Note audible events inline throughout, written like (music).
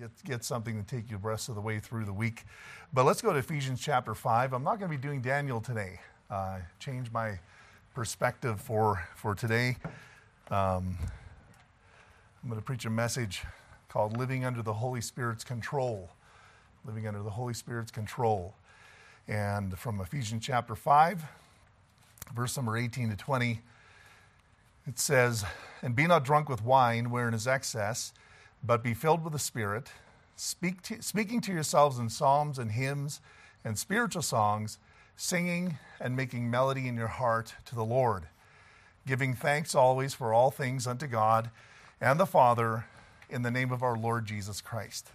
get, get something to take you the rest of the way through the week. But let's go to Ephesians chapter 5. I'm not going to be doing Daniel today. Uh, change my perspective for, for today. Um, I'm going to preach a message called Living Under the Holy Spirit's Control. Living Under the Holy Spirit's Control. And from Ephesians chapter 5, verse number 18 to 20, it says, And be not drunk with wine, wherein is excess, but be filled with the Spirit, speak to, speaking to yourselves in psalms and hymns and spiritual songs, singing and making melody in your heart to the Lord, giving thanks always for all things unto God and the Father in the name of our Lord Jesus Christ.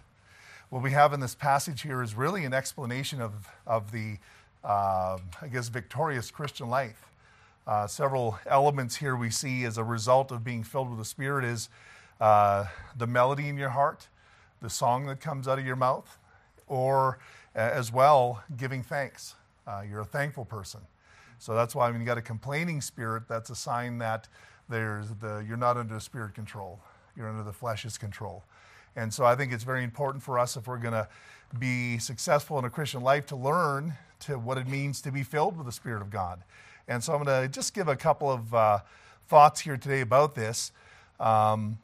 What we have in this passage here is really an explanation of, of the, uh, I guess, victorious Christian life. Uh, several elements here we see as a result of being filled with the Spirit is uh, the melody in your heart, the song that comes out of your mouth, or as well, giving thanks. Uh, you're a thankful person. So that's why when you got a complaining spirit, that's a sign that there's the, you're not under the spirit control. You're under the flesh's control. And so I think it's very important for us if we're going to be successful in a Christian life to learn to what it means to be filled with the Spirit of God. And so I'm going to just give a couple of uh, thoughts here today about this. Um,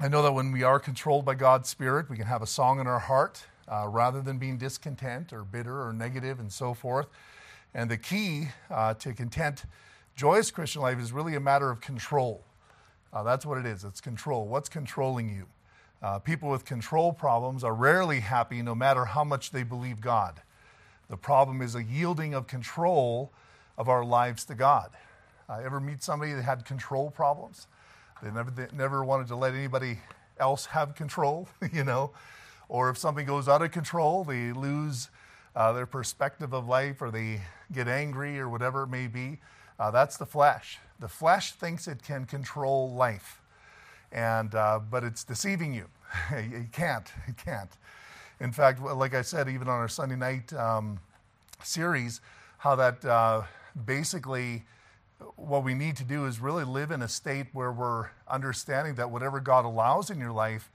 I know that when we are controlled by God's Spirit, we can have a song in our heart uh, rather than being discontent or bitter or negative and so forth. And the key uh, to content, joyous Christian life is really a matter of control. Uh, that's what it is it's control. What's controlling you? Uh, people with control problems are rarely happy no matter how much they believe God. The problem is a yielding of control of our lives to God. Ever meet somebody that had control problems? They never, they never wanted to let anybody else have control, (laughs) you know? Or if something goes out of control, they lose uh, their perspective of life or they get angry or whatever it may be. Uh, that's the flesh. The flesh thinks it can control life and uh, but it's deceiving you. (laughs) it can't. It can't. In fact, like I said, even on our Sunday night um, series, how that uh, basically what we need to do is really live in a state where we're understanding that whatever God allows in your life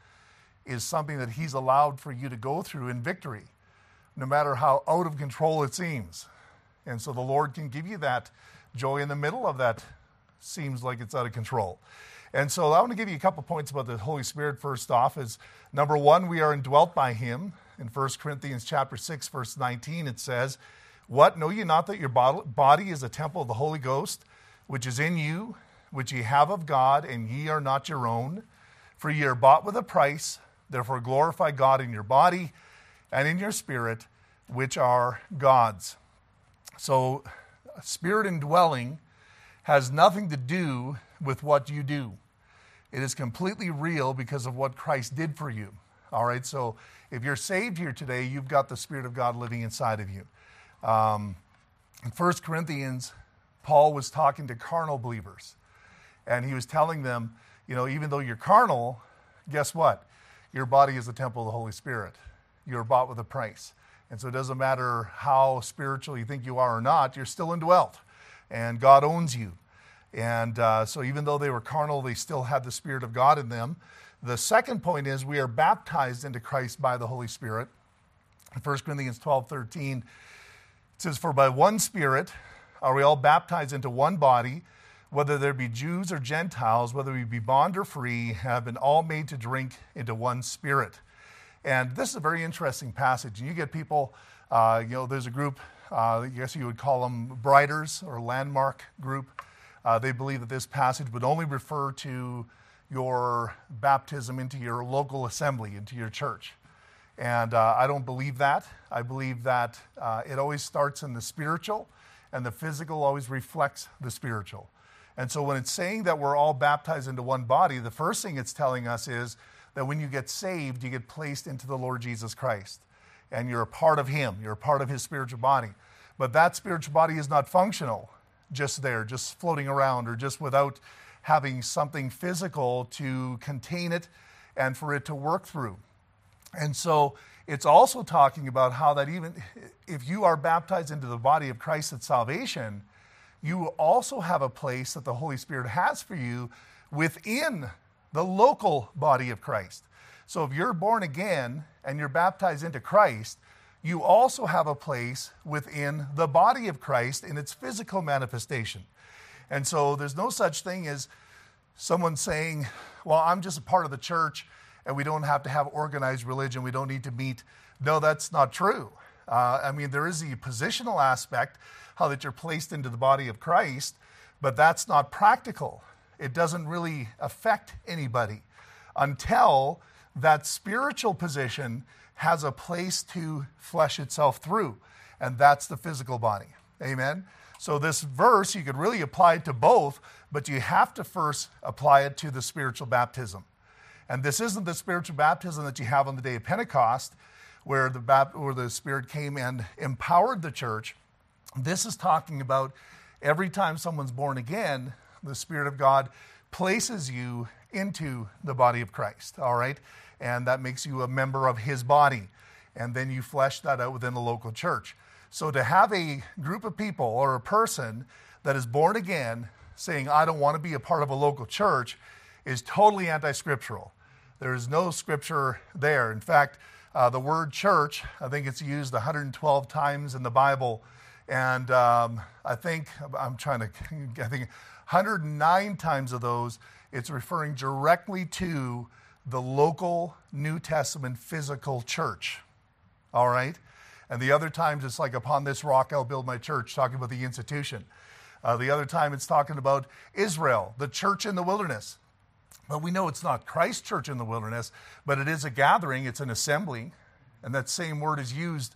is something that He's allowed for you to go through in victory, no matter how out of control it seems. And so the Lord can give you that joy in the middle of that seems like it's out of control. And so I want to give you a couple points about the Holy Spirit first off is number one, we are indwelt by him. In 1 Corinthians chapter 6, verse 19, it says, What, know ye not that your body is a temple of the Holy Ghost, which is in you, which ye have of God, and ye are not your own? For ye are bought with a price, therefore glorify God in your body and in your spirit, which are God's. So, spirit indwelling has nothing to do with what you do. It is completely real because of what Christ did for you. All right, so if you're saved here today, you've got the Spirit of God living inside of you. Um, in 1 Corinthians, Paul was talking to carnal believers, and he was telling them, you know, even though you're carnal, guess what? Your body is the temple of the Holy Spirit. You're bought with a price. And so it doesn't matter how spiritual you think you are or not, you're still indwelt, and God owns you. And uh, so, even though they were carnal, they still had the Spirit of God in them. The second point is we are baptized into Christ by the Holy Spirit. In 1 Corinthians 12 13, it says, For by one Spirit are we all baptized into one body, whether there be Jews or Gentiles, whether we be bond or free, have been all made to drink into one Spirit. And this is a very interesting passage. And you get people, uh, you know, there's a group, uh, I guess you would call them Briders or Landmark group. Uh, they believe that this passage would only refer to your baptism into your local assembly, into your church. And uh, I don't believe that. I believe that uh, it always starts in the spiritual, and the physical always reflects the spiritual. And so when it's saying that we're all baptized into one body, the first thing it's telling us is that when you get saved, you get placed into the Lord Jesus Christ. And you're a part of Him, you're a part of His spiritual body. But that spiritual body is not functional just there, just floating around, or just without having something physical to contain it and for it to work through. And so it's also talking about how that even if you are baptized into the body of Christ at salvation, you also have a place that the Holy Spirit has for you within the local body of Christ. So if you're born again and you're baptized into Christ, you also have a place within the body of Christ in its physical manifestation. And so there's no such thing as someone saying, Well, I'm just a part of the church and we don't have to have organized religion, we don't need to meet. No, that's not true. Uh, I mean, there is the positional aspect, how that you're placed into the body of Christ, but that's not practical. It doesn't really affect anybody until that spiritual position has a place to flesh itself through, and that's the physical body. Amen? So, this verse, you could really apply it to both, but you have to first apply it to the spiritual baptism. And this isn't the spiritual baptism that you have on the day of Pentecost, where the, where the Spirit came and empowered the church. This is talking about every time someone's born again, the Spirit of God places you into the body of Christ, all right? And that makes you a member of his body. And then you flesh that out within the local church. So to have a group of people or a person that is born again saying, I don't want to be a part of a local church, is totally anti scriptural. There is no scripture there. In fact, uh, the word church, I think it's used 112 times in the Bible. And um, I think, I'm trying to, (laughs) I think 109 times of those, it's referring directly to the local New Testament physical church. All right? And the other times it's like, upon this rock I'll build my church, talking about the institution. Uh, the other time it's talking about Israel, the church in the wilderness. But we know it's not Christ church in the wilderness, but it is a gathering, it's an assembly. And that same word is used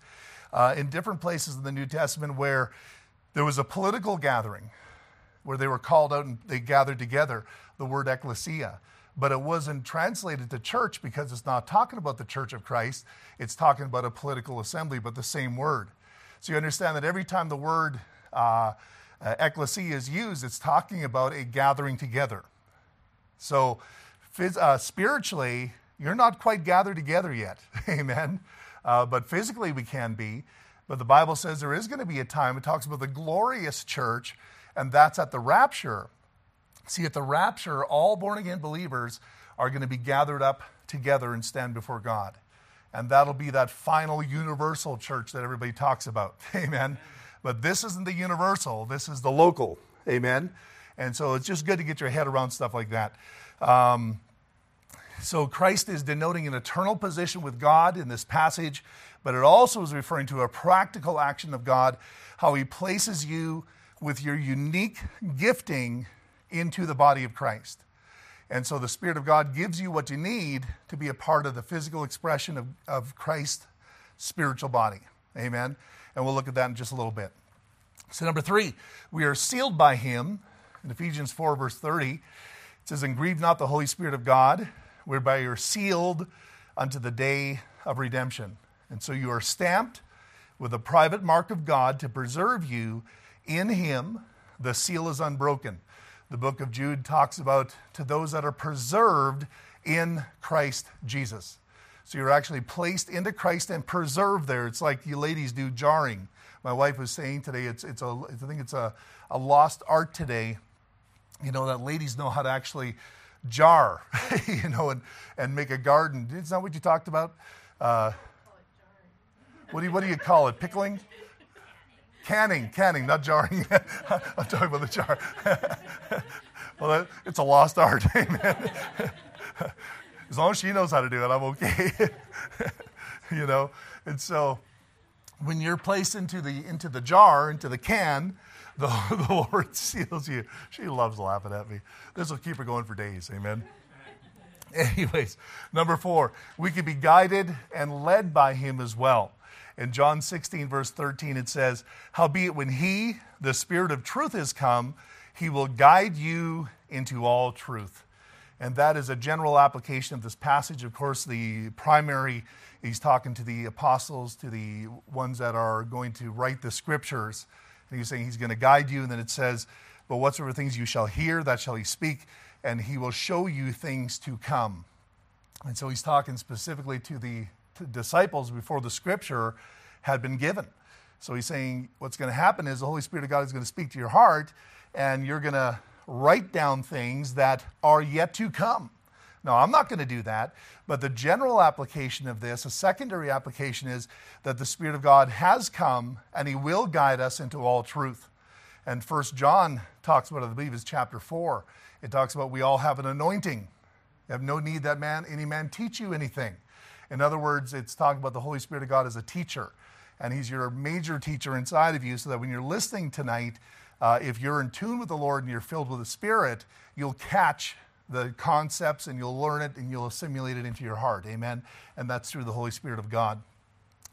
uh, in different places in the New Testament where there was a political gathering where they were called out and they gathered together, the word ecclesia. But it wasn't translated to church because it's not talking about the church of Christ, it's talking about a political assembly, but the same word. So you understand that every time the word uh, uh, ecclesia is used, it's talking about a gathering together. So uh, spiritually, you're not quite gathered together yet. (laughs) Amen. Uh, but physically, we can be. But the Bible says there is going to be a time, it talks about the glorious church and that's at the rapture. See, at the rapture, all born again believers are going to be gathered up together and stand before God. And that'll be that final universal church that everybody talks about. (laughs) Amen. But this isn't the universal, this is the local. Amen. And so it's just good to get your head around stuff like that. Um, so Christ is denoting an eternal position with God in this passage, but it also is referring to a practical action of God, how he places you with your unique gifting into the body of Christ. And so the Spirit of God gives you what you need to be a part of the physical expression of, of Christ's spiritual body. Amen. And we'll look at that in just a little bit. So, number three, we are sealed by Him. In Ephesians 4, verse 30, it says, And grieve not the Holy Spirit of God, whereby you're sealed unto the day of redemption. And so you are stamped with a private mark of God to preserve you in him, the seal is unbroken. The book of Jude talks about to those that are preserved in Christ Jesus. So you're actually placed into Christ and preserved there. It's like you ladies do jarring. My wife was saying today, it's, it's a, I think it's a, a lost art today, you know, that ladies know how to actually jar, (laughs) you know, and, and make a garden. Isn't that what you talked about? Uh, what, do you, what do you call it? Pickling? Canning, canning, not jarring. (laughs) I'm talking about the jar. (laughs) well, it's a lost art. As long as she knows how to do it, I'm okay. you know, and so when you're placed into the into the jar, into the can, the, (laughs) the Lord seals you. She loves laughing at me. This will keep her going for days. Amen. Anyways, number four, we can be guided and led by Him as well. In John 16, verse 13, it says, Howbeit, when He, the Spirit of truth, is come, He will guide you into all truth. And that is a general application of this passage. Of course, the primary, he's talking to the apostles, to the ones that are going to write the scriptures. And he's saying he's going to guide you. And then it says, But whatsoever things you shall hear, that shall he speak, and he will show you things to come. And so he's talking specifically to the disciples before the scripture had been given. So he's saying what's going to happen is the Holy Spirit of God is going to speak to your heart, and you're going to write down things that are yet to come. No, I'm not going to do that. But the general application of this, a secondary application, is that the Spirit of God has come and He will guide us into all truth. And First John talks about, I believe, is chapter four. It talks about we all have an anointing. You have no need that man, any man, teach you anything. In other words, it's talking about the Holy Spirit of God as a teacher, and He's your major teacher inside of you, so that when you're listening tonight, uh, if you're in tune with the Lord and you're filled with the Spirit, you'll catch the concepts and you'll learn it and you'll assimilate it into your heart. Amen. And that's through the Holy Spirit of God.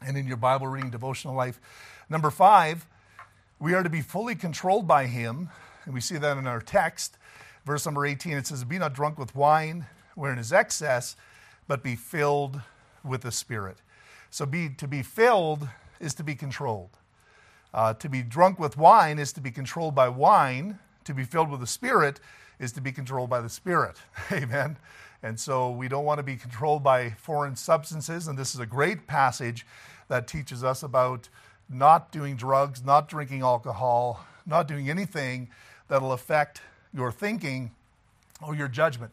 And in your Bible reading devotional life. Number five, we are to be fully controlled by Him. And we see that in our text. Verse number 18, it says, Be not drunk with wine, wherein is excess, but be filled with the Spirit. So be, to be filled is to be controlled. Uh, to be drunk with wine is to be controlled by wine. To be filled with the Spirit is to be controlled by the Spirit. (laughs) Amen. And so we don't want to be controlled by foreign substances. And this is a great passage that teaches us about not doing drugs, not drinking alcohol, not doing anything that'll affect your thinking or your judgment,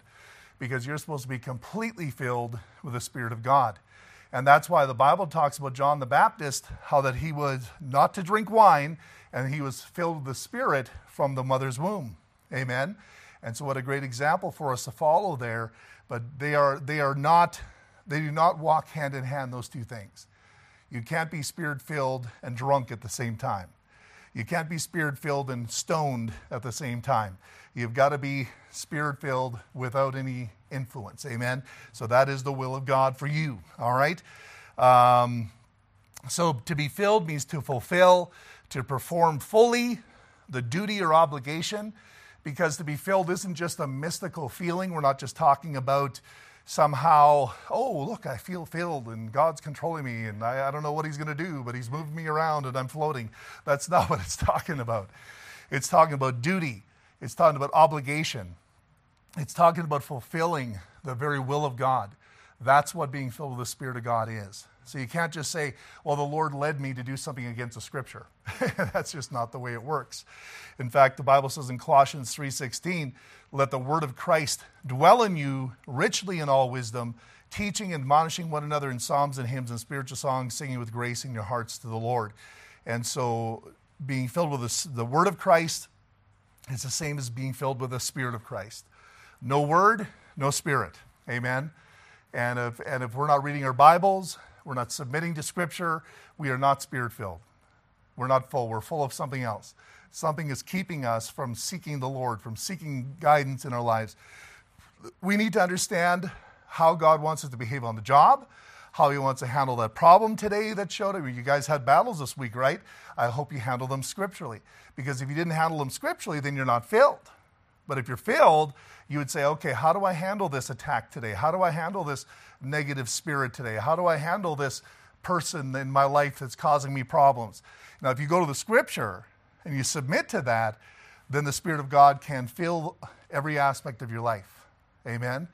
because you're supposed to be completely filled with the Spirit of God. And that's why the Bible talks about John the Baptist, how that he was not to drink wine, and he was filled with the Spirit from the mother's womb. Amen. And so, what a great example for us to follow there. But they are, they are not, they do not walk hand in hand, those two things. You can't be spirit filled and drunk at the same time. You can't be spirit filled and stoned at the same time. You've got to be spirit filled without any influence. Amen. So that is the will of God for you. All right. Um, so to be filled means to fulfill, to perform fully the duty or obligation because to be filled isn't just a mystical feeling. We're not just talking about somehow, oh, look, I feel filled and God's controlling me and I, I don't know what He's going to do, but He's moving me around and I'm floating. That's (laughs) not what it's talking about. It's talking about duty, it's talking about obligation, it's talking about fulfilling the very will of God. That's what being filled with the Spirit of God is. So you can't just say, well, the Lord led me to do something against the scripture. (laughs) That's just not the way it works. In fact, the Bible says in Colossians 3:16, let the word of Christ dwell in you richly in all wisdom, teaching and admonishing one another in psalms and hymns and spiritual songs, singing with grace in your hearts to the Lord. And so being filled with the, the word of Christ is the same as being filled with the spirit of Christ. No word, no spirit. Amen. And if, and if we're not reading our Bibles, we're not submitting to Scripture. We are not spirit filled. We're not full. We're full of something else. Something is keeping us from seeking the Lord, from seeking guidance in our lives. We need to understand how God wants us to behave on the job, how He wants to handle that problem today that showed up. You guys had battles this week, right? I hope you handle them scripturally. Because if you didn't handle them scripturally, then you're not filled. But if you're filled, you would say, okay, how do I handle this attack today? How do I handle this negative spirit today? How do I handle this person in my life that's causing me problems? Now, if you go to the scripture and you submit to that, then the Spirit of God can fill every aspect of your life. Amen?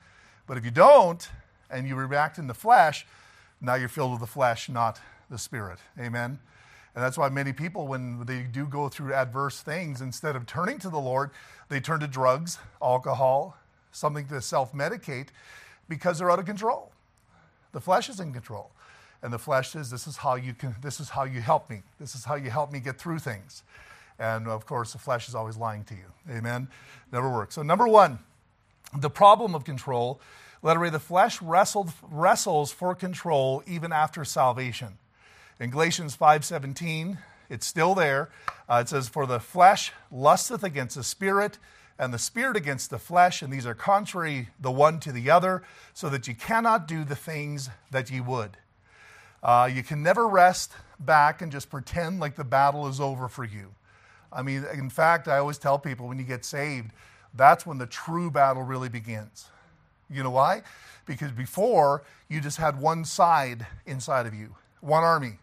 But if you don't and you react in the flesh, now you're filled with the flesh, not the Spirit. Amen? And that's why many people, when they do go through adverse things, instead of turning to the Lord, they turn to drugs, alcohol, something to self medicate because they're out of control. The flesh is in control. And the flesh says, This is how you can this is how you help me. This is how you help me get through things. And of course, the flesh is always lying to you. Amen. Never works. So number one, the problem of control. A, the flesh wrestled, wrestles for control even after salvation. In Galatians 5:17, it's still there. Uh, it says, "For the flesh lusteth against the spirit, and the spirit against the flesh, and these are contrary the one to the other, so that you cannot do the things that ye would." Uh, you can never rest back and just pretend like the battle is over for you. I mean, in fact, I always tell people when you get saved, that's when the true battle really begins. You know why? Because before, you just had one side inside of you, one army.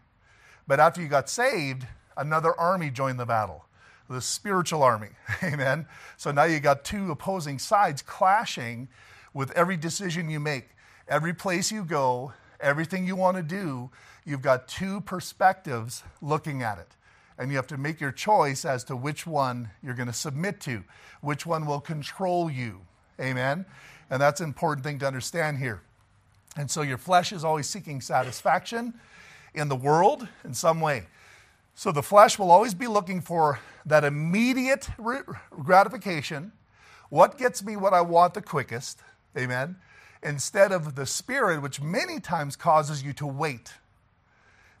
But after you got saved, another army joined the battle the spiritual army. (laughs) Amen. So now you got two opposing sides clashing with every decision you make. Every place you go, everything you want to do, you've got two perspectives looking at it. And you have to make your choice as to which one you're going to submit to, which one will control you. Amen. And that's an important thing to understand here. And so your flesh is always seeking satisfaction in the world in some way. So the flesh will always be looking for that immediate gratification. What gets me what I want the quickest? Amen. Instead of the spirit, which many times causes you to wait.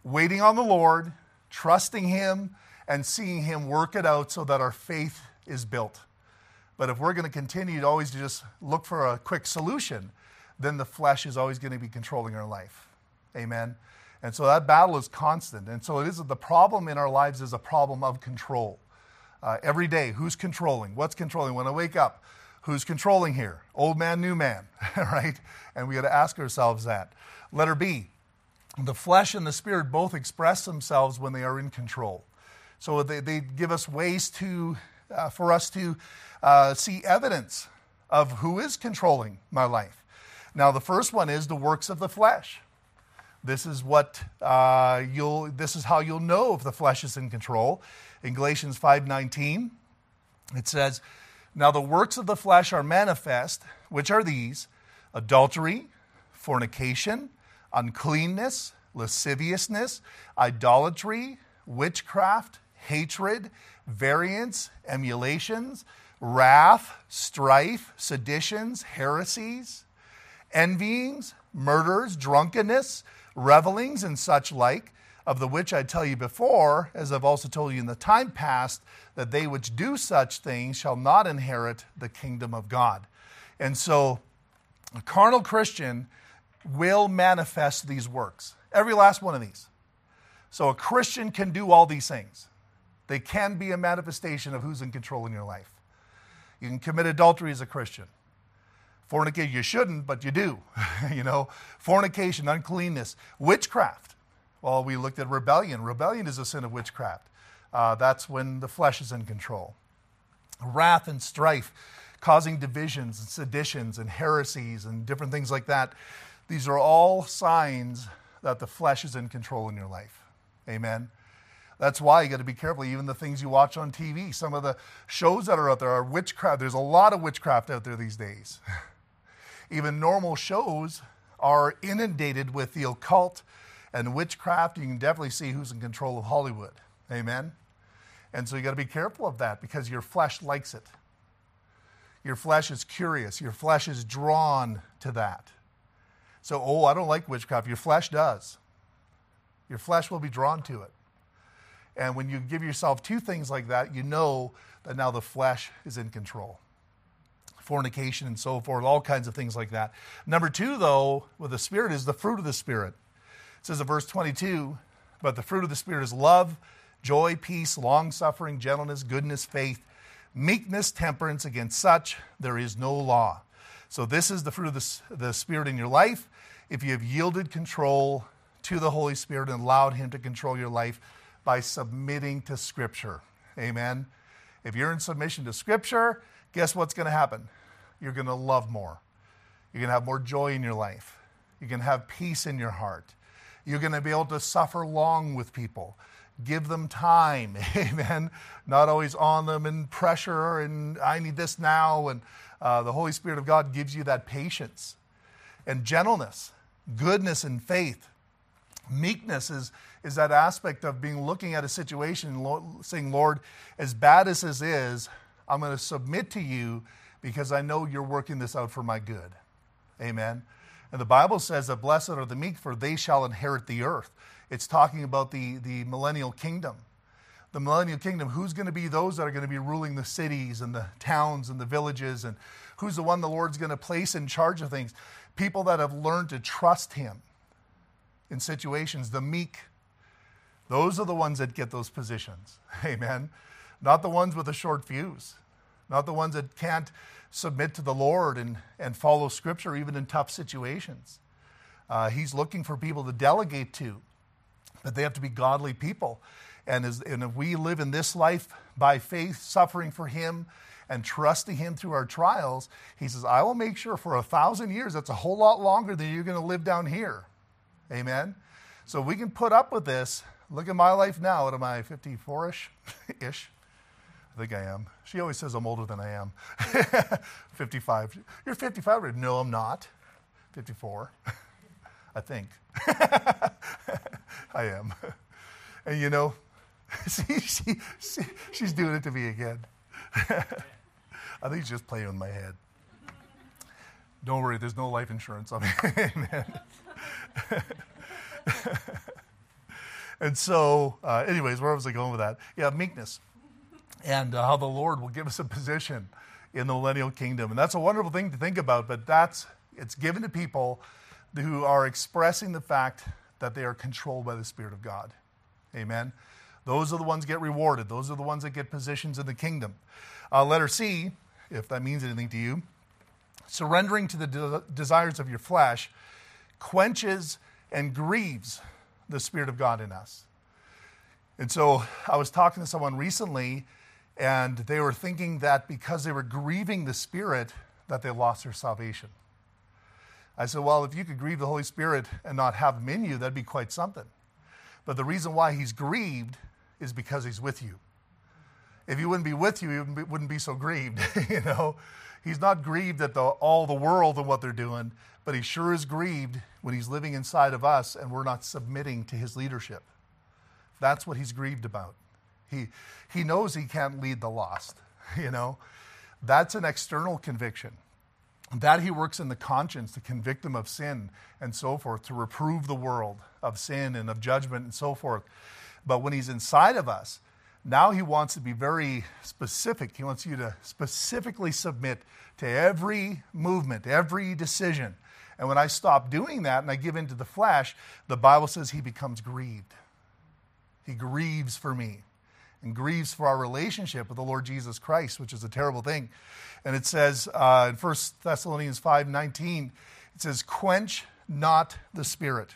Waiting on the Lord, trusting Him, and seeing Him work it out so that our faith is built. But if we're going to continue to always just look for a quick solution, then the flesh is always going to be controlling our life. Amen. And so that battle is constant. And so it is the problem in our lives is a problem of control. Uh, every day, who's controlling? What's controlling? When I wake up, who's controlling here? Old man, new man, (laughs) right? And we got to ask ourselves that. Letter B, the flesh and the spirit both express themselves when they are in control. So they, they give us ways to, uh, for us to uh, see evidence of who is controlling my life. Now, the first one is the works of the flesh. This is what uh, you'll. This is how you'll know if the flesh is in control. In Galatians five nineteen, it says, "Now the works of the flesh are manifest, which are these: adultery, fornication, uncleanness, lasciviousness, idolatry, witchcraft, hatred, variance, emulations, wrath, strife, seditions, heresies, envyings, murders, drunkenness." Revelings and such like, of the which I tell you before, as I've also told you in the time past, that they which do such things shall not inherit the kingdom of God. And so, a carnal Christian will manifest these works, every last one of these. So, a Christian can do all these things. They can be a manifestation of who's in control in your life. You can commit adultery as a Christian. Fornicate, you shouldn't, but you do. (laughs) you know, fornication, uncleanness, witchcraft. Well, we looked at rebellion. Rebellion is a sin of witchcraft. Uh, that's when the flesh is in control. Wrath and strife, causing divisions and seditions and heresies and different things like that. These are all signs that the flesh is in control in your life. Amen. That's why you got to be careful. Even the things you watch on TV, some of the shows that are out there are witchcraft. There's a lot of witchcraft out there these days. (laughs) Even normal shows are inundated with the occult and witchcraft. You can definitely see who's in control of Hollywood. Amen? And so you got to be careful of that because your flesh likes it. Your flesh is curious. Your flesh is drawn to that. So, oh, I don't like witchcraft. Your flesh does. Your flesh will be drawn to it. And when you give yourself two things like that, you know that now the flesh is in control fornication and so forth, all kinds of things like that. Number two, though, with the Spirit is the fruit of the Spirit. It says in verse 22 But the fruit of the Spirit is love, joy, peace, long suffering, gentleness, goodness, faith, meekness, temperance. Against such there is no law. So, this is the fruit of the, the Spirit in your life. If you have yielded control to the Holy Spirit and allowed Him to control your life by submitting to Scripture. Amen. If you're in submission to Scripture, guess what's going to happen? You're going to love more. You're going to have more joy in your life. You're going to have peace in your heart. You're going to be able to suffer long with people. Give them time, (laughs) amen. Not always on them and pressure and I need this now. And uh, the Holy Spirit of God gives you that patience and gentleness, goodness, and faith. Meekness is, is that aspect of being looking at a situation and saying, Lord, as bad as this is, I'm going to submit to you because I know you're working this out for my good. Amen. And the Bible says that blessed are the meek, for they shall inherit the earth. It's talking about the, the millennial kingdom. The millennial kingdom, who's going to be those that are going to be ruling the cities and the towns and the villages? And who's the one the Lord's going to place in charge of things? People that have learned to trust Him in situations. The meek, those are the ones that get those positions. (laughs) Amen. Not the ones with a short fuse not the ones that can't submit to the Lord and, and follow Scripture even in tough situations. Uh, he's looking for people to delegate to, but they have to be godly people. And, as, and if we live in this life by faith, suffering for Him and trusting Him through our trials, He says, I will make sure for a thousand years, that's a whole lot longer than you're going to live down here. Amen? So we can put up with this. Look at my life now. What am I, 54 (laughs) ish? ish? I think I am. She always says I'm older than I am. (laughs) 55. You're 55? No, I'm not. 54. (laughs) I think. (laughs) I am. And you know, she, she, she's doing it to me again. I think she's just playing with my head. Don't worry, there's no life insurance on me. Amen. and so, uh, anyways, where was I going with that? Yeah, meekness. And uh, how the Lord will give us a position in the millennial kingdom. And that's a wonderful thing to think about, but that's, it's given to people who are expressing the fact that they are controlled by the Spirit of God. Amen. Those are the ones get rewarded. Those are the ones that get positions in the kingdom. Uh, letter C, if that means anything to you, surrendering to the de- desires of your flesh quenches and grieves the Spirit of God in us. And so I was talking to someone recently, and they were thinking that because they were grieving the Spirit, that they lost their salvation. I said, Well, if you could grieve the Holy Spirit and not have him in you, that'd be quite something. But the reason why he's grieved is because he's with you. If he wouldn't be with you, he wouldn't be so grieved, (laughs) you know. He's not grieved at the, all the world and what they're doing, but he sure is grieved when he's living inside of us and we're not submitting to his leadership. That's what he's grieved about. He, he knows he can't lead the lost, (laughs) you know. That's an external conviction. That he works in the conscience to convict them of sin and so forth, to reprove the world of sin and of judgment and so forth. But when he's inside of us, now he wants to be very specific. He wants you to specifically submit to every movement, every decision. And when I stop doing that and I give in to the flesh, the Bible says he becomes grieved. He grieves for me and grieves for our relationship with the Lord Jesus Christ, which is a terrible thing. And it says uh, in 1 Thessalonians 5 19, it says, Quench not the spirit.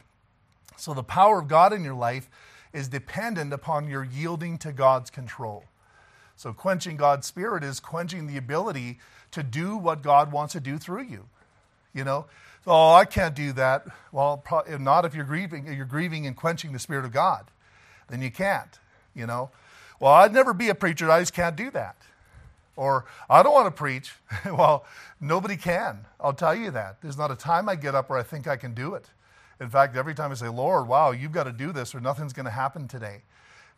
So the power of God in your life is dependent upon your yielding to God's control. So, quenching God's Spirit is quenching the ability to do what God wants to do through you. You know, oh, I can't do that. Well, not if you're grieving. You're grieving and quenching the Spirit of God. Then you can't. You know, well, I'd never be a preacher. I just can't do that. Or I don't want to preach. (laughs) well, nobody can. I'll tell you that. There's not a time I get up where I think I can do it. In fact, every time I say, Lord, wow, you've got to do this or nothing's going to happen today.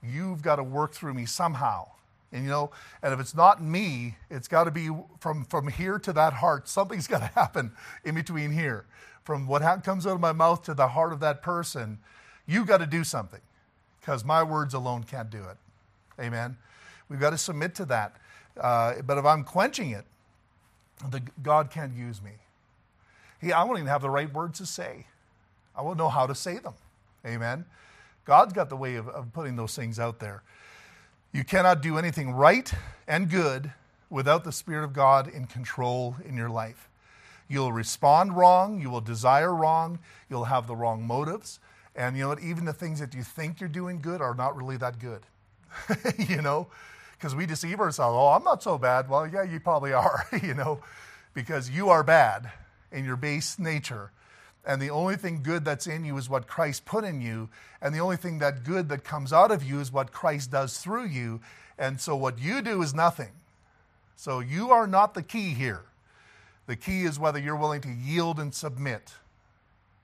You've got to work through me somehow. And you know, and if it's not me, it's got to be from, from here to that heart. Something's (laughs) got to happen in between here. From what ha- comes out of my mouth to the heart of that person, you've got to do something because my words alone can't do it. Amen. We've got to submit to that. Uh, but if I'm quenching it, the, God can't use me. He, I won't even have the right words to say. I won't know how to say them. Amen. God's got the way of, of putting those things out there. You cannot do anything right and good without the Spirit of God in control in your life. You'll respond wrong, you will desire wrong, you'll have the wrong motives, and you know what? Even the things that you think you're doing good are not really that good. (laughs) you know, because we deceive ourselves. Oh, I'm not so bad. Well, yeah, you probably are, (laughs) you know, because you are bad in your base nature and the only thing good that's in you is what Christ put in you, and the only thing that good that comes out of you is what Christ does through you. And so what you do is nothing. So you are not the key here. The key is whether you're willing to yield and submit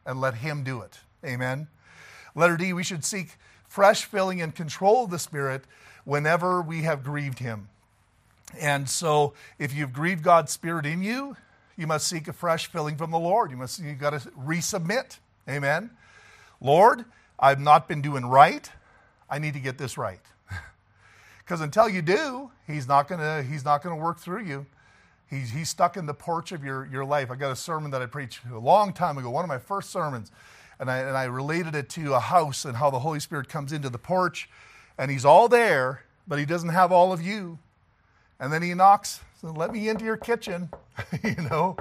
and let Him do it. Amen. Letter D, we should seek fresh filling and control of the Spirit whenever we have grieved Him. And so if you've grieved God's Spirit in you, you must seek a fresh filling from the Lord. You must you've got to resubmit. Amen. Lord, I've not been doing right. I need to get this right. (laughs) Because until you do, he's not gonna he's not gonna work through you. He's, he's stuck in the porch of your, your life. I got a sermon that I preached a long time ago, one of my first sermons, and I, and I related it to a house and how the Holy Spirit comes into the porch, and he's all there, but he doesn't have all of you. And then he knocks let me into your kitchen, (laughs) you know.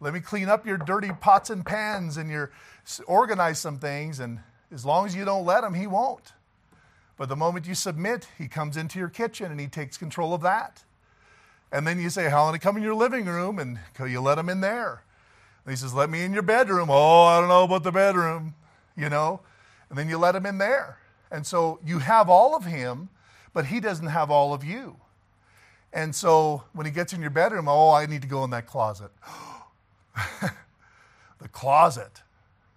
Let me clean up your dirty pots and pans and your organize some things. And as long as you don't let him, he won't. But the moment you submit, he comes into your kitchen and he takes control of that. And then you say, How to come in your living room? And you let him in there. And he says, Let me in your bedroom. Oh, I don't know about the bedroom, you know. And then you let him in there. And so you have all of him, but he doesn't have all of you. And so when he gets in your bedroom, oh, I need to go in that closet. (gasps) the closet.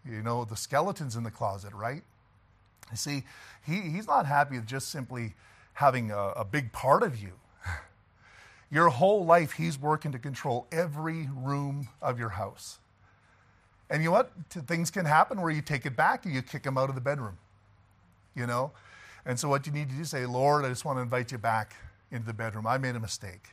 You know, the skeleton's in the closet, right? You see, he, he's not happy with just simply having a, a big part of you. Your whole life, he's working to control every room of your house. And you know what? Things can happen where you take it back and you kick him out of the bedroom. You know? And so what you need to do is say, Lord, I just want to invite you back into the bedroom. I made a mistake.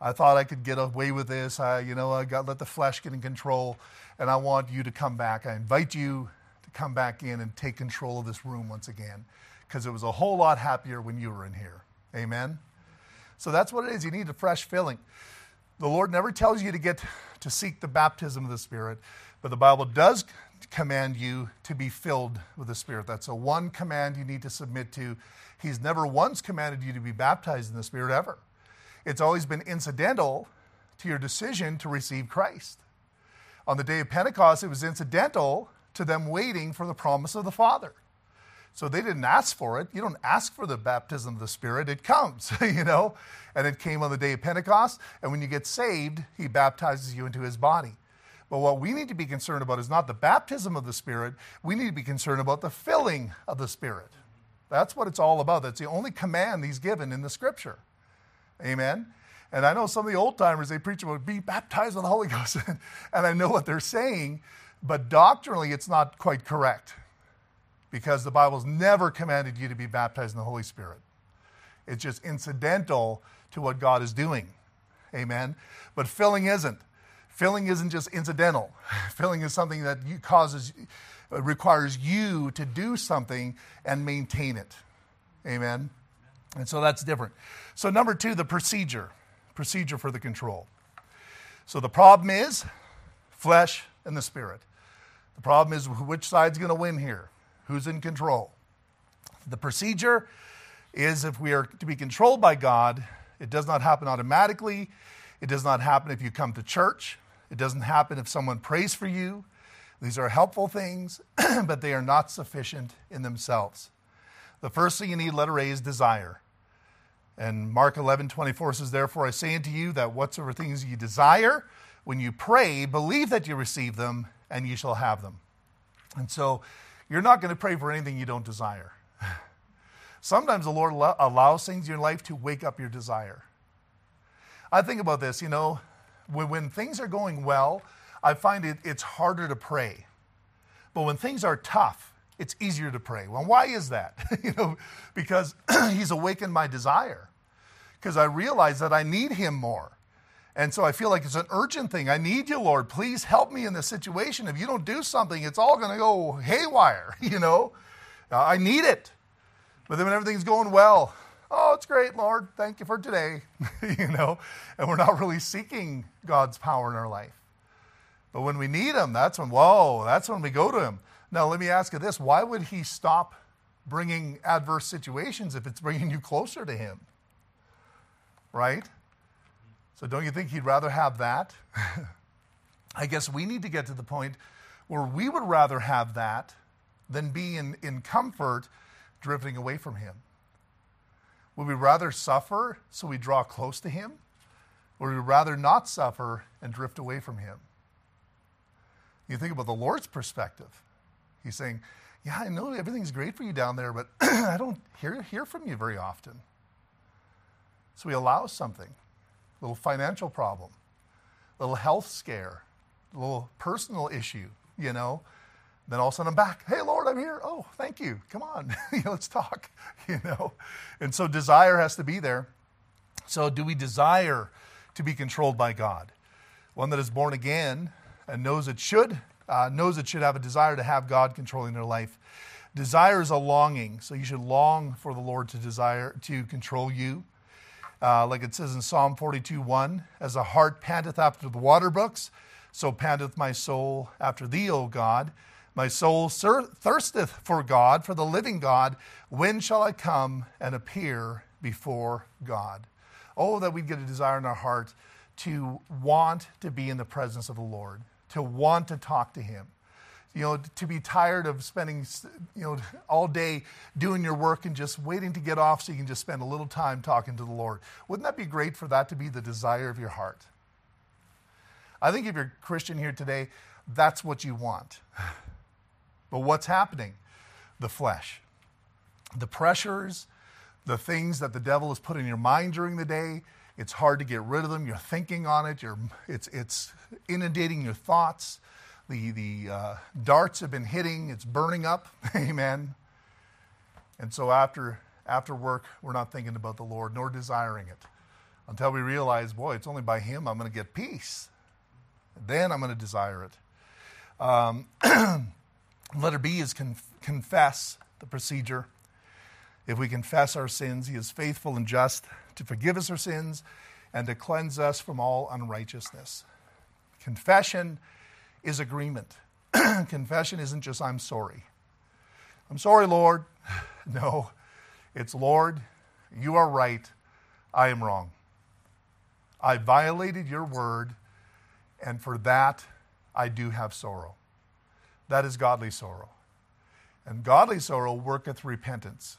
I thought I could get away with this. I, you know, I got let the flesh get in control, and I want you to come back. I invite you to come back in and take control of this room once again, because it was a whole lot happier when you were in here. Amen. So that's what it is. You need a fresh filling. The Lord never tells you to get to seek the baptism of the Spirit, but the Bible does command you to be filled with the Spirit. That's a one command you need to submit to. He's never once commanded you to be baptized in the Spirit ever. It's always been incidental to your decision to receive Christ. On the day of Pentecost, it was incidental to them waiting for the promise of the Father. So they didn't ask for it. You don't ask for the baptism of the Spirit, it comes, (laughs) you know? And it came on the day of Pentecost. And when you get saved, He baptizes you into His body. But what we need to be concerned about is not the baptism of the Spirit, we need to be concerned about the filling of the Spirit. That's what it's all about. That's the only command He's given in the Scripture. Amen. And I know some of the old timers, they preach about be baptized with the Holy Ghost. (laughs) and I know what they're saying, but doctrinally, it's not quite correct because the Bible's never commanded you to be baptized in the Holy Spirit. It's just incidental to what God is doing. Amen. But filling isn't. Filling isn't just incidental. (laughs) Filling is something that causes, uh, requires you to do something and maintain it. Amen. And so that's different. So, number two, the procedure procedure for the control. So, the problem is flesh and the spirit. The problem is which side's going to win here? Who's in control? The procedure is if we are to be controlled by God, it does not happen automatically. It does not happen if you come to church. It doesn't happen if someone prays for you. These are helpful things, (clears throat) but they are not sufficient in themselves. The first thing you need, letter A, is desire. And Mark 11, 24 says, Therefore I say unto you that whatsoever things you desire, when you pray, believe that you receive them, and you shall have them. And so you're not going to pray for anything you don't desire. (laughs) Sometimes the Lord allows things in your life to wake up your desire. I think about this, you know, when, when things are going well, I find it, it's harder to pray. But when things are tough, it's easier to pray. Well, why is that? (laughs) you know, because (clears throat) he's awakened my desire. Because I realize that I need him more. And so I feel like it's an urgent thing. I need you, Lord. Please help me in this situation. If you don't do something, it's all going to go haywire, (laughs) you know? Uh, I need it. But then when everything's going well, oh, it's great, Lord. Thank you for today, (laughs) you know? And we're not really seeking God's power in our life. But when we need Him, that's when, whoa, that's when we go to Him. Now, let me ask you this why would He stop bringing adverse situations if it's bringing you closer to Him? Right? So, don't you think He'd rather have that? (laughs) I guess we need to get to the point where we would rather have that than be in, in comfort drifting away from Him. Would we rather suffer so we draw close to Him? Or would we rather not suffer and drift away from Him? You think about the Lord's perspective. He's saying, Yeah, I know everything's great for you down there, but (clears throat) I don't hear, hear from you very often. So he allows something little financial problem, a little health scare, a little personal issue, you know. Then all of a sudden I'm back. Hey, Lord, I'm here. Oh, thank you. Come on, (laughs) let's talk, (laughs) you know. And so desire has to be there. So, do we desire to be controlled by God? One that is born again and knows it should uh, knows it should have a desire to have God controlling their life. Desire is a longing, so you should long for the Lord to desire to control you. Uh, like it says in Psalm 42 1, as a hart panteth after the water brooks, so panteth my soul after thee, O God. My soul thirsteth for God, for the living God. When shall I come and appear before God? Oh, that we'd get a desire in our heart to want to be in the presence of the Lord to want to talk to him. You know, to be tired of spending, you know, all day doing your work and just waiting to get off so you can just spend a little time talking to the Lord. Wouldn't that be great for that to be the desire of your heart? I think if you're a Christian here today, that's what you want. (sighs) But what's happening? The flesh. The pressures, the things that the devil has put in your mind during the day, it's hard to get rid of them. You're thinking on it, you're, it's, it's inundating your thoughts. The, the uh, darts have been hitting, it's burning up. (laughs) Amen. And so after, after work, we're not thinking about the Lord nor desiring it until we realize, boy, it's only by Him I'm going to get peace. Then I'm going to desire it. Um, (clears throat) letter B is conf- confess the procedure. If we confess our sins, He is faithful and just to forgive us our sins and to cleanse us from all unrighteousness. Confession is agreement. (clears throat) Confession isn't just, I'm sorry. I'm sorry, Lord. (laughs) No, it's, Lord, you are right. I am wrong. I violated your word, and for that I do have sorrow. That is godly sorrow. And godly sorrow worketh repentance.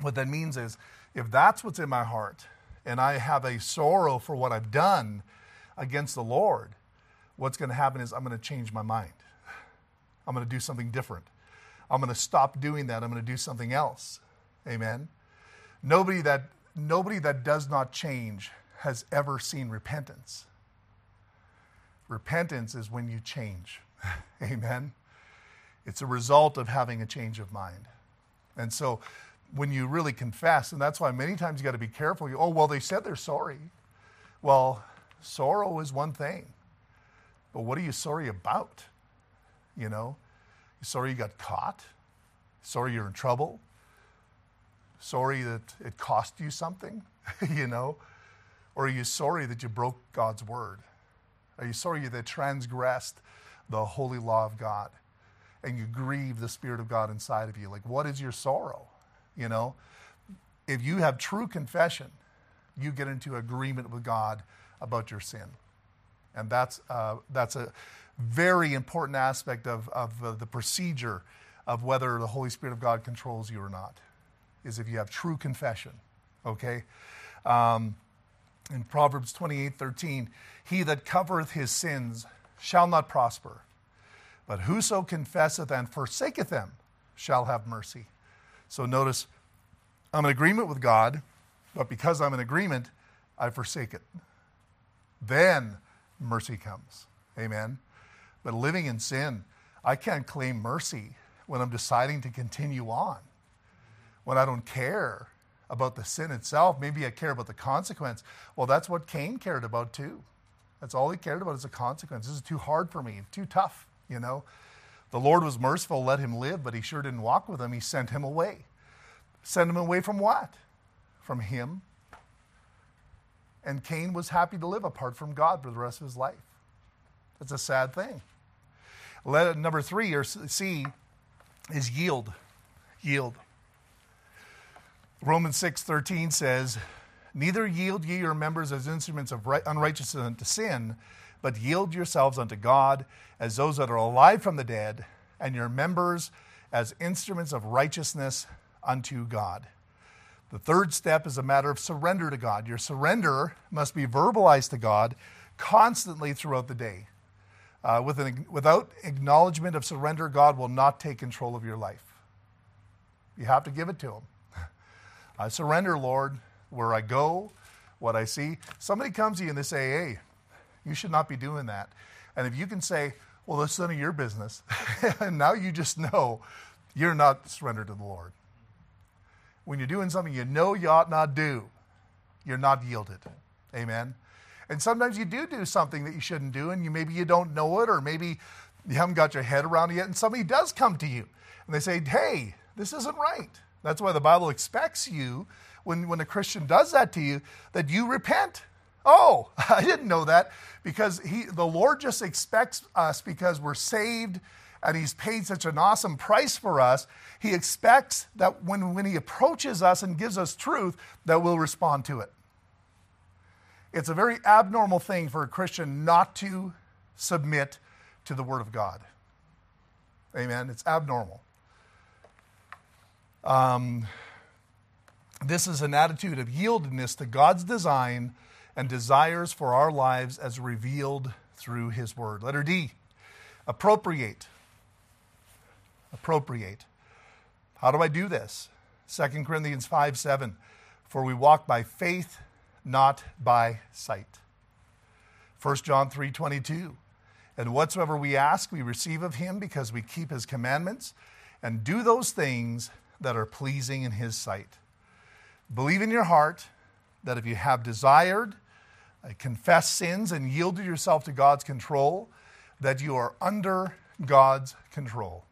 What that means is, if that's what's in my heart, and I have a sorrow for what I've done against the Lord, what's going to happen is I'm going to change my mind. I'm going to do something different. I'm going to stop doing that. I'm going to do something else. Amen. Nobody that nobody that does not change has ever seen repentance. Repentance is when you change. (laughs) Amen. It's a result of having a change of mind. And so when you really confess, and that's why many times you got to be careful. You, oh, well, they said they're sorry. Well, sorrow is one thing. But what are you sorry about? You know, you're sorry you got caught? Sorry you're in trouble? Sorry that it cost you something? (laughs) you know? Or are you sorry that you broke God's word? Are you sorry that transgressed the holy law of God and you grieve the Spirit of God inside of you? Like, what is your sorrow? You know? If you have true confession, you get into agreement with God about your sin. And that's, uh, that's a very important aspect of, of uh, the procedure of whether the Holy Spirit of God controls you or not, is if you have true confession, okay? Um, in Proverbs 28 13, he that covereth his sins shall not prosper, but whoso confesseth and forsaketh them shall have mercy. So notice, I'm in agreement with God, but because I'm in agreement, I forsake it. Then mercy comes. Amen. But living in sin, I can't claim mercy when I'm deciding to continue on. When I don't care about the sin itself, maybe I care about the consequence. Well, that's what Cain cared about too. That's all he cared about is the consequence. This is too hard for me, too tough, you know. The Lord was merciful, let him live, but he sure didn't walk with him. He sent him away. Sent him away from what? From him and Cain was happy to live apart from God for the rest of his life. That's a sad thing. Let, number three, or C, is yield. Yield. Romans 6:13 says, "Neither yield ye your members as instruments of unrighteousness unto sin, but yield yourselves unto God as those that are alive from the dead, and your members as instruments of righteousness unto God." The third step is a matter of surrender to God. Your surrender must be verbalized to God constantly throughout the day. Uh, with an, without acknowledgement of surrender, God will not take control of your life. You have to give it to Him. (laughs) I surrender, Lord, where I go, what I see. Somebody comes to you and they say, hey, you should not be doing that. And if you can say, well, that's none of your business, (laughs) and now you just know you're not surrendered to the Lord when you're doing something you know you ought not do, you're not yielded. Amen. And sometimes you do do something that you shouldn't do, and you maybe you don't know it, or maybe you haven't got your head around it yet, and somebody does come to you and they say, Hey, this isn't right. That's why the Bible expects you, when, when a Christian does that to you, that you repent. Oh, (laughs) I didn't know that because he, the Lord just expects us because we're saved and He's paid such an awesome price for us, He expects that when, when He approaches us and gives us truth, that we'll respond to it. It's a very abnormal thing for a Christian not to submit to the Word of God. Amen. It's abnormal. Um, this is an attitude of yieldedness to God's design and desires for our lives as revealed through His Word. Letter D, appropriate. Appropriate. How do I do this? 2 Corinthians 5 7. For we walk by faith, not by sight. 1 John 3 22. And whatsoever we ask, we receive of him because we keep his commandments and do those things that are pleasing in his sight. Believe in your heart that if you have desired, uh, confessed sins, and yielded yourself to God's control, that you are under God's control.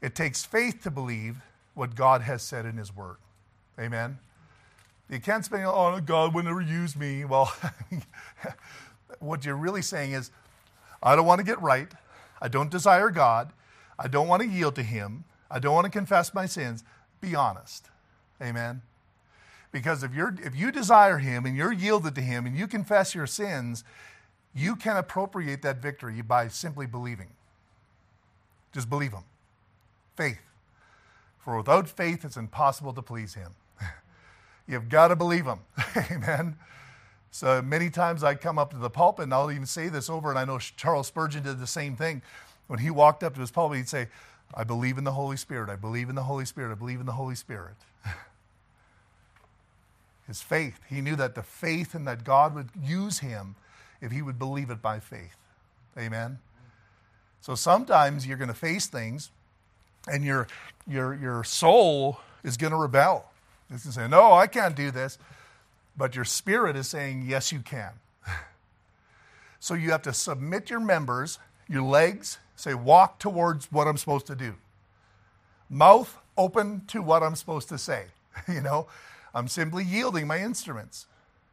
It takes faith to believe what God has said in his word. Amen. You can't spend, oh, God would never use me. Well, (laughs) what you're really saying is, I don't want to get right. I don't desire God. I don't want to yield to Him. I don't want to confess my sins. Be honest. Amen. Because if, you're, if you desire Him and you're yielded to Him and you confess your sins, you can appropriate that victory by simply believing. Just believe Him. Faith. For without faith, it's impossible to please Him. (laughs) You've got to believe Him. (laughs) Amen. So many times I come up to the pulpit and I'll even say this over, and I know Charles Spurgeon did the same thing. When he walked up to his pulpit, he'd say, I believe in the Holy Spirit. I believe in the Holy Spirit. I believe in the Holy Spirit. (laughs) his faith. He knew that the faith and that God would use him if he would believe it by faith. Amen. So sometimes you're going to face things and your, your, your soul is going to rebel. It's going to say, No, I can't do this. But your spirit is saying, Yes, you can. (laughs) so you have to submit your members, your legs, say, Walk towards what I'm supposed to do. Mouth open to what I'm supposed to say. (laughs) you know, I'm simply yielding my instruments.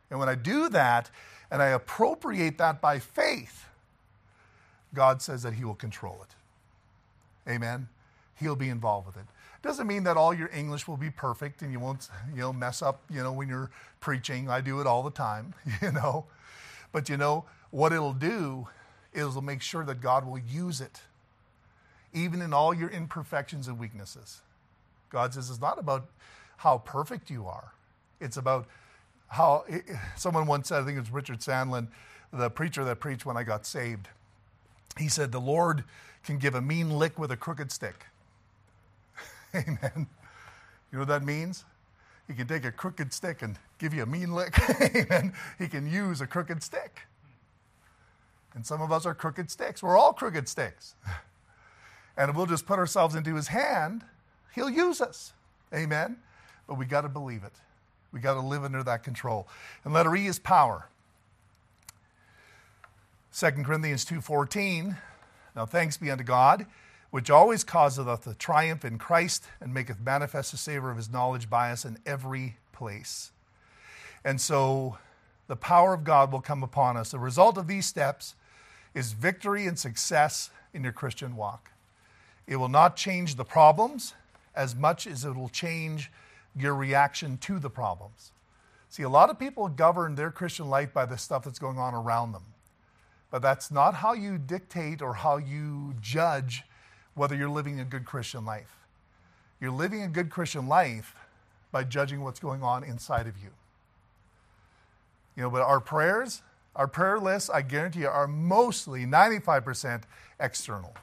And when I do that and I appropriate that by faith, God says that He will control it. Amen. He'll be involved with it. Doesn't mean that all your English will be perfect and you won't, you know, mess up, you know, when you're preaching. I do it all the time, (laughs) you know. But you know, what it'll do is it'll make sure that God will use it, even in all your imperfections and weaknesses. God says it's not about how perfect you are, it's about how someone once said, I think it was Richard Sandlin, the preacher that preached when I got saved. He said, The Lord can give a mean lick with a crooked stick. (laughs) Amen. You know what that means? He can take a crooked stick and give you a mean lick. (laughs) Amen. He can use a crooked stick. And some of us are crooked sticks. We're all crooked sticks. (laughs) And if we'll just put ourselves into his hand, he'll use us. Amen. But we got to believe it. We got to live under that control. And letter E is power. 2 Corinthians 2:14. Now thanks be unto God which always causeth us to triumph in Christ and maketh manifest the savor of his knowledge by us in every place. And so the power of God will come upon us. The result of these steps is victory and success in your Christian walk. It will not change the problems as much as it will change your reaction to the problems. See, a lot of people govern their Christian life by the stuff that's going on around them. But that's not how you dictate or how you judge whether you're living a good Christian life. You're living a good Christian life by judging what's going on inside of you. You know, but our prayers, our prayer lists, I guarantee you, are mostly 95% external.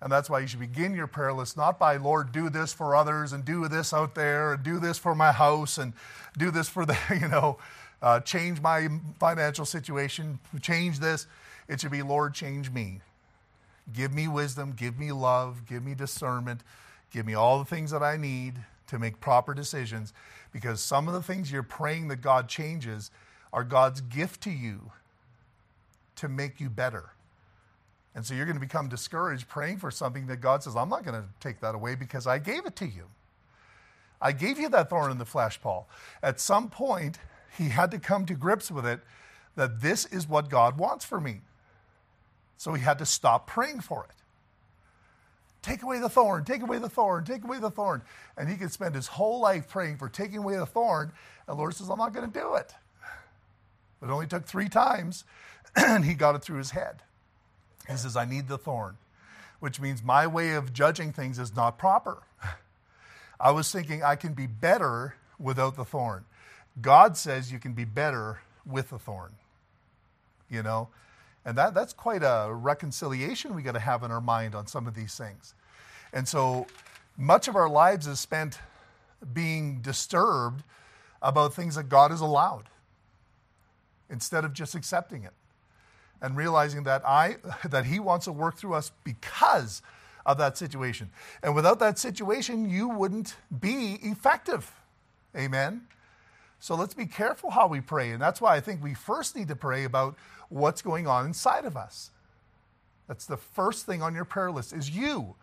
And that's why you should begin your prayer list not by, Lord, do this for others and do this out there and do this for my house and do this for the, (laughs) you know, uh, change my financial situation, change this. It should be, Lord, change me. Give me wisdom, give me love, give me discernment, give me all the things that I need to make proper decisions because some of the things you're praying that God changes are God's gift to you to make you better. And so you're going to become discouraged praying for something that God says, I'm not going to take that away because I gave it to you. I gave you that thorn in the flesh, Paul. At some point, he had to come to grips with it that this is what God wants for me. So he had to stop praying for it. Take away the thorn, take away the thorn, take away the thorn. And he could spend his whole life praying for taking away the thorn. And the Lord says, I'm not going to do it. But it only took three times, (clears throat) and he got it through his head. He says, I need the thorn. which means my way of judging things is not proper. (laughs) I was thinking I can be better without the thorn. God says you can be better with the thorn. You know? And that, that's quite a reconciliation we got to have in our mind on some of these things. And so much of our lives is spent being disturbed about things that God has allowed instead of just accepting it and realizing that I (laughs) that he wants to work through us because of that situation. And without that situation, you wouldn't be effective. Amen. So let's be careful how we pray. And that's why I think we first need to pray about what's going on inside of us. That's the first thing on your prayer list is you.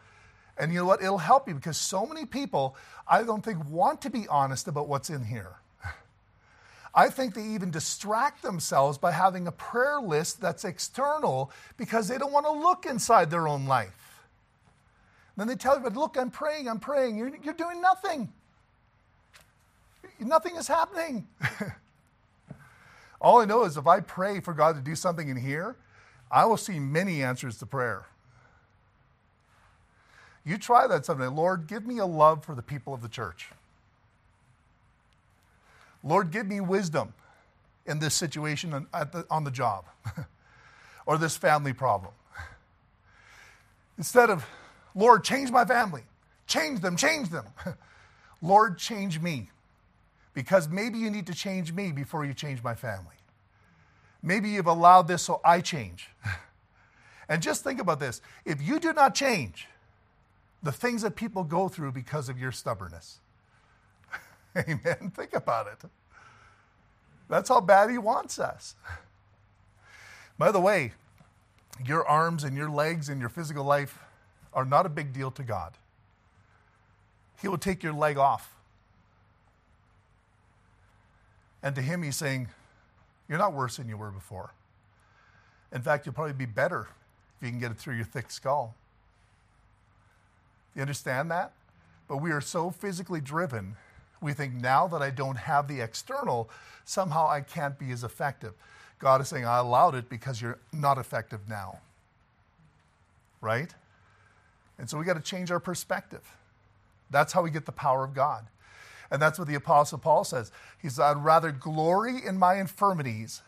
And you know what? It'll help you because so many people, I don't think, want to be honest about what's in here. (laughs) I think they even distract themselves by having a prayer list that's external because they don't want to look inside their own life. Then they tell you, but look, I'm praying, I'm praying. You're, you're doing nothing. Nothing is happening. (laughs) All I know is if I pray for God to do something in here, I will see many answers to prayer. You try that someday. Lord, give me a love for the people of the church. Lord, give me wisdom in this situation on, the, on the job (laughs) or this family problem. Instead of, Lord, change my family, change them, change them. (laughs) Lord, change me. Because maybe you need to change me before you change my family. Maybe you've allowed this so I change. (laughs) and just think about this if you do not change the things that people go through because of your stubbornness, (laughs) Amen. Think about it. That's how bad He wants us. By the way, your arms and your legs and your physical life are not a big deal to God. He will take your leg off. And to Him, He's saying, You're not worse than you were before. In fact, you'll probably be better if you can get it through your thick skull. You understand that? But we are so physically driven we think now that I don't have the external, somehow I can't be as effective. God is saying, I allowed it because you're not effective now. Right? And so we got to change our perspective. That's how we get the power of God. And that's what the Apostle Paul says. He says, I'd rather glory in my infirmities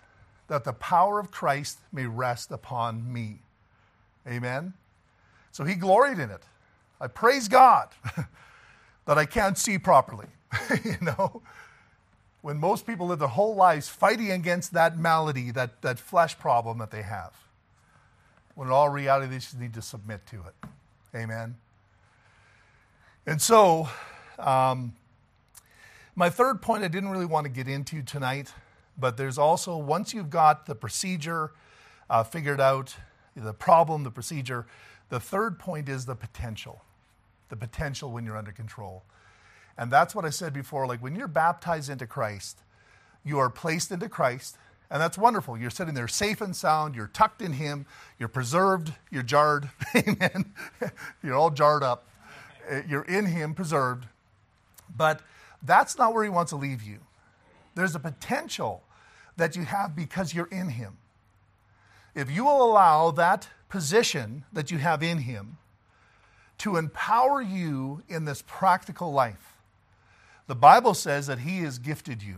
that the power of Christ may rest upon me. Amen? So he gloried in it. I praise God (laughs) that I can't see properly. (laughs) you know? When most people live their whole lives fighting against that malady, that, that flesh problem that they have. When in all reality, they just need to submit to it. Amen. And so, um, my third point I didn't really want to get into tonight, but there's also, once you've got the procedure uh, figured out, the problem, the procedure, the third point is the potential. The potential when you're under control. And that's what I said before. Like when you're baptized into Christ, you are placed into Christ, and that's wonderful. You're sitting there safe and sound. You're tucked in Him. You're preserved. You're jarred. (laughs) Amen. (laughs) you're all jarred up. Uh, you're in Him, preserved. But that's not where He wants to leave you. There's a potential that you have because you're in Him. If you will allow that position that you have in Him to empower you in this practical life, the Bible says that He has gifted you.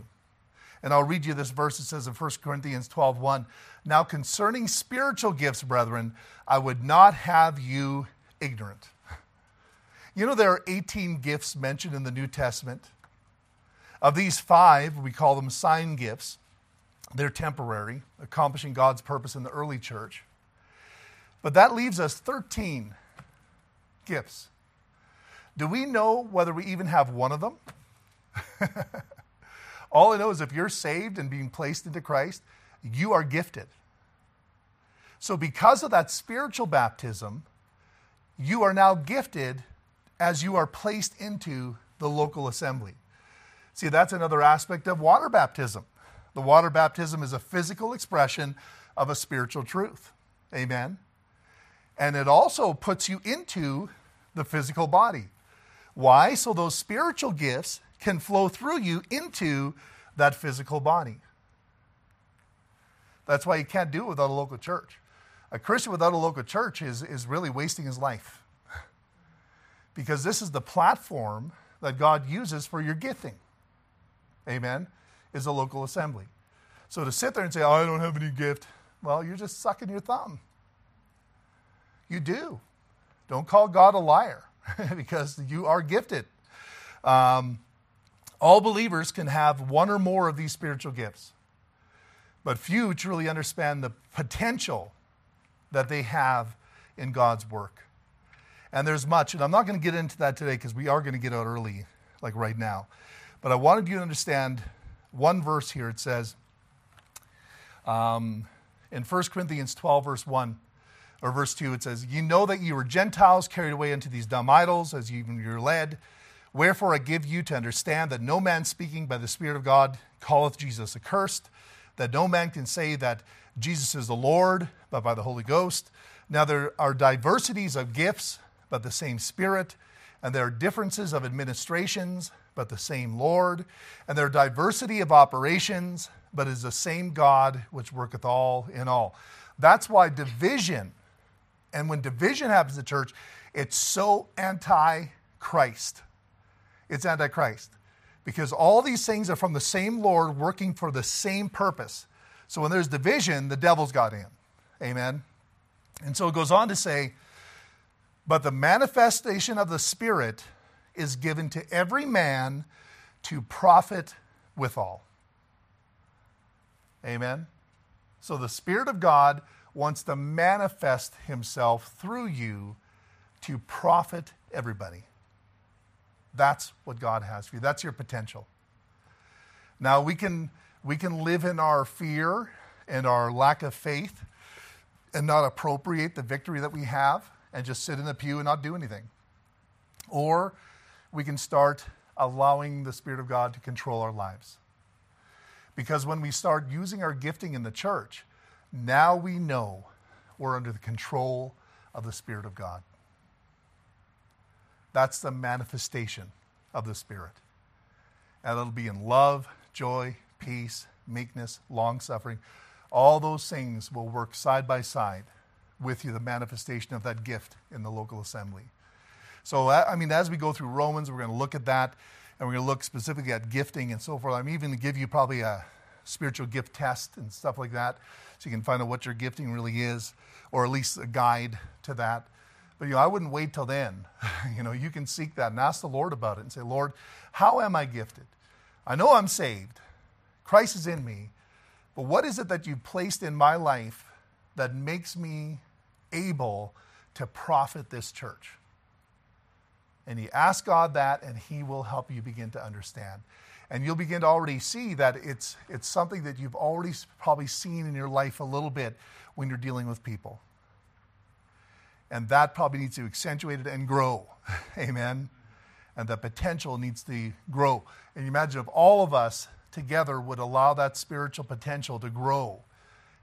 And I'll read you this verse. It says in 1 Corinthians 12 1, Now concerning spiritual gifts, brethren, I would not have you ignorant. (laughs) You know, there are 18 gifts mentioned in the New Testament. Of these five, we call them sign gifts. They're temporary, accomplishing God's purpose in the early church. But that leaves us 13 gifts. Do we know whether we even have one of them? (laughs) All I know is if you're saved and being placed into Christ, you are gifted. So, because of that spiritual baptism, you are now gifted as you are placed into the local assembly. See, that's another aspect of water baptism. The water baptism is a physical expression of a spiritual truth. Amen. And it also puts you into the physical body. Why? So those spiritual gifts can flow through you into that physical body. That's why you can't do it without a local church. A Christian without a local church is, is really wasting his life (laughs) because this is the platform that God uses for your gifting. Amen. Is a local assembly. So to sit there and say, oh, I don't have any gift, well, you're just sucking your thumb. You do. Don't call God a liar (laughs) because you are gifted. Um, all believers can have one or more of these spiritual gifts, but few truly understand the potential that they have in God's work. And there's much, and I'm not going to get into that today because we are going to get out early, like right now. But I wanted you to understand one verse here. It says um, in 1 Corinthians 12, verse 1 or verse 2, it says, You know that you were Gentiles carried away into these dumb idols as even you're led. Wherefore I give you to understand that no man speaking by the Spirit of God calleth Jesus accursed, that no man can say that Jesus is the Lord, but by the Holy Ghost. Now there are diversities of gifts, but the same Spirit, and there are differences of administrations, but the same Lord, and there diversity of operations, but is the same God which worketh all in all. That's why division and when division happens in the church, it's so anti Christ. It's anti Christ. Because all these things are from the same Lord working for the same purpose. So when there's division, the devil's got in. Amen. And so it goes on to say, but the manifestation of the Spirit is given to every man to profit withal. Amen. So the Spirit of God wants to manifest himself through you to profit everybody. That's what God has for you. That's your potential. Now we can we can live in our fear and our lack of faith and not appropriate the victory that we have and just sit in the pew and not do anything. Or we can start allowing the Spirit of God to control our lives. Because when we start using our gifting in the church, now we know we're under the control of the Spirit of God. That's the manifestation of the Spirit. And it'll be in love, joy, peace, meekness, long suffering. All those things will work side by side with you, the manifestation of that gift in the local assembly. So, uh, I mean, as we go through Romans, we're going to look at that and we're going to look specifically at gifting and so forth. I'm even going to give you probably a spiritual gift test and stuff like that so you can find out what your gifting really is, or at least a guide to that. But you know, I wouldn't wait till then. (laughs) you know, you can seek that and ask the Lord about it and say, Lord, how am I gifted? I know I'm saved. Christ is in me. But what is it that you've placed in my life that makes me able to profit this church? And you ask God that, and He will help you begin to understand. And you'll begin to already see that it's, it's something that you've already probably seen in your life a little bit when you're dealing with people. And that probably needs to accentuate it and grow. (laughs) Amen. And the potential needs to grow. And you imagine if all of us together would allow that spiritual potential to grow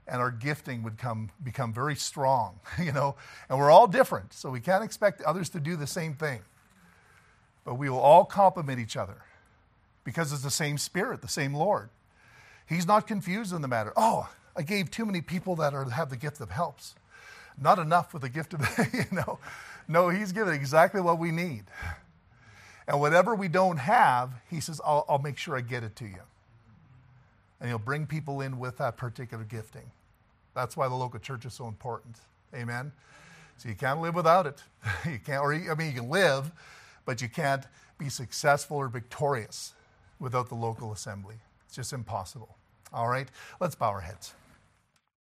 and our gifting would come, become very strong, (laughs) you know. And we're all different, so we can't expect others to do the same thing. But we will all complement each other because it's the same Spirit, the same Lord. He's not confused in the matter. Oh, I gave too many people that are, have the gift of helps. Not enough with the gift of, (laughs) you know. No, He's given exactly what we need. And whatever we don't have, He says, I'll, I'll make sure I get it to you. And He'll bring people in with that particular gifting. That's why the local church is so important. Amen. So you can't live without it. (laughs) You can't, or I mean, you can live, but you can't be successful or victorious without the local assembly. It's just impossible. All right, let's bow our heads.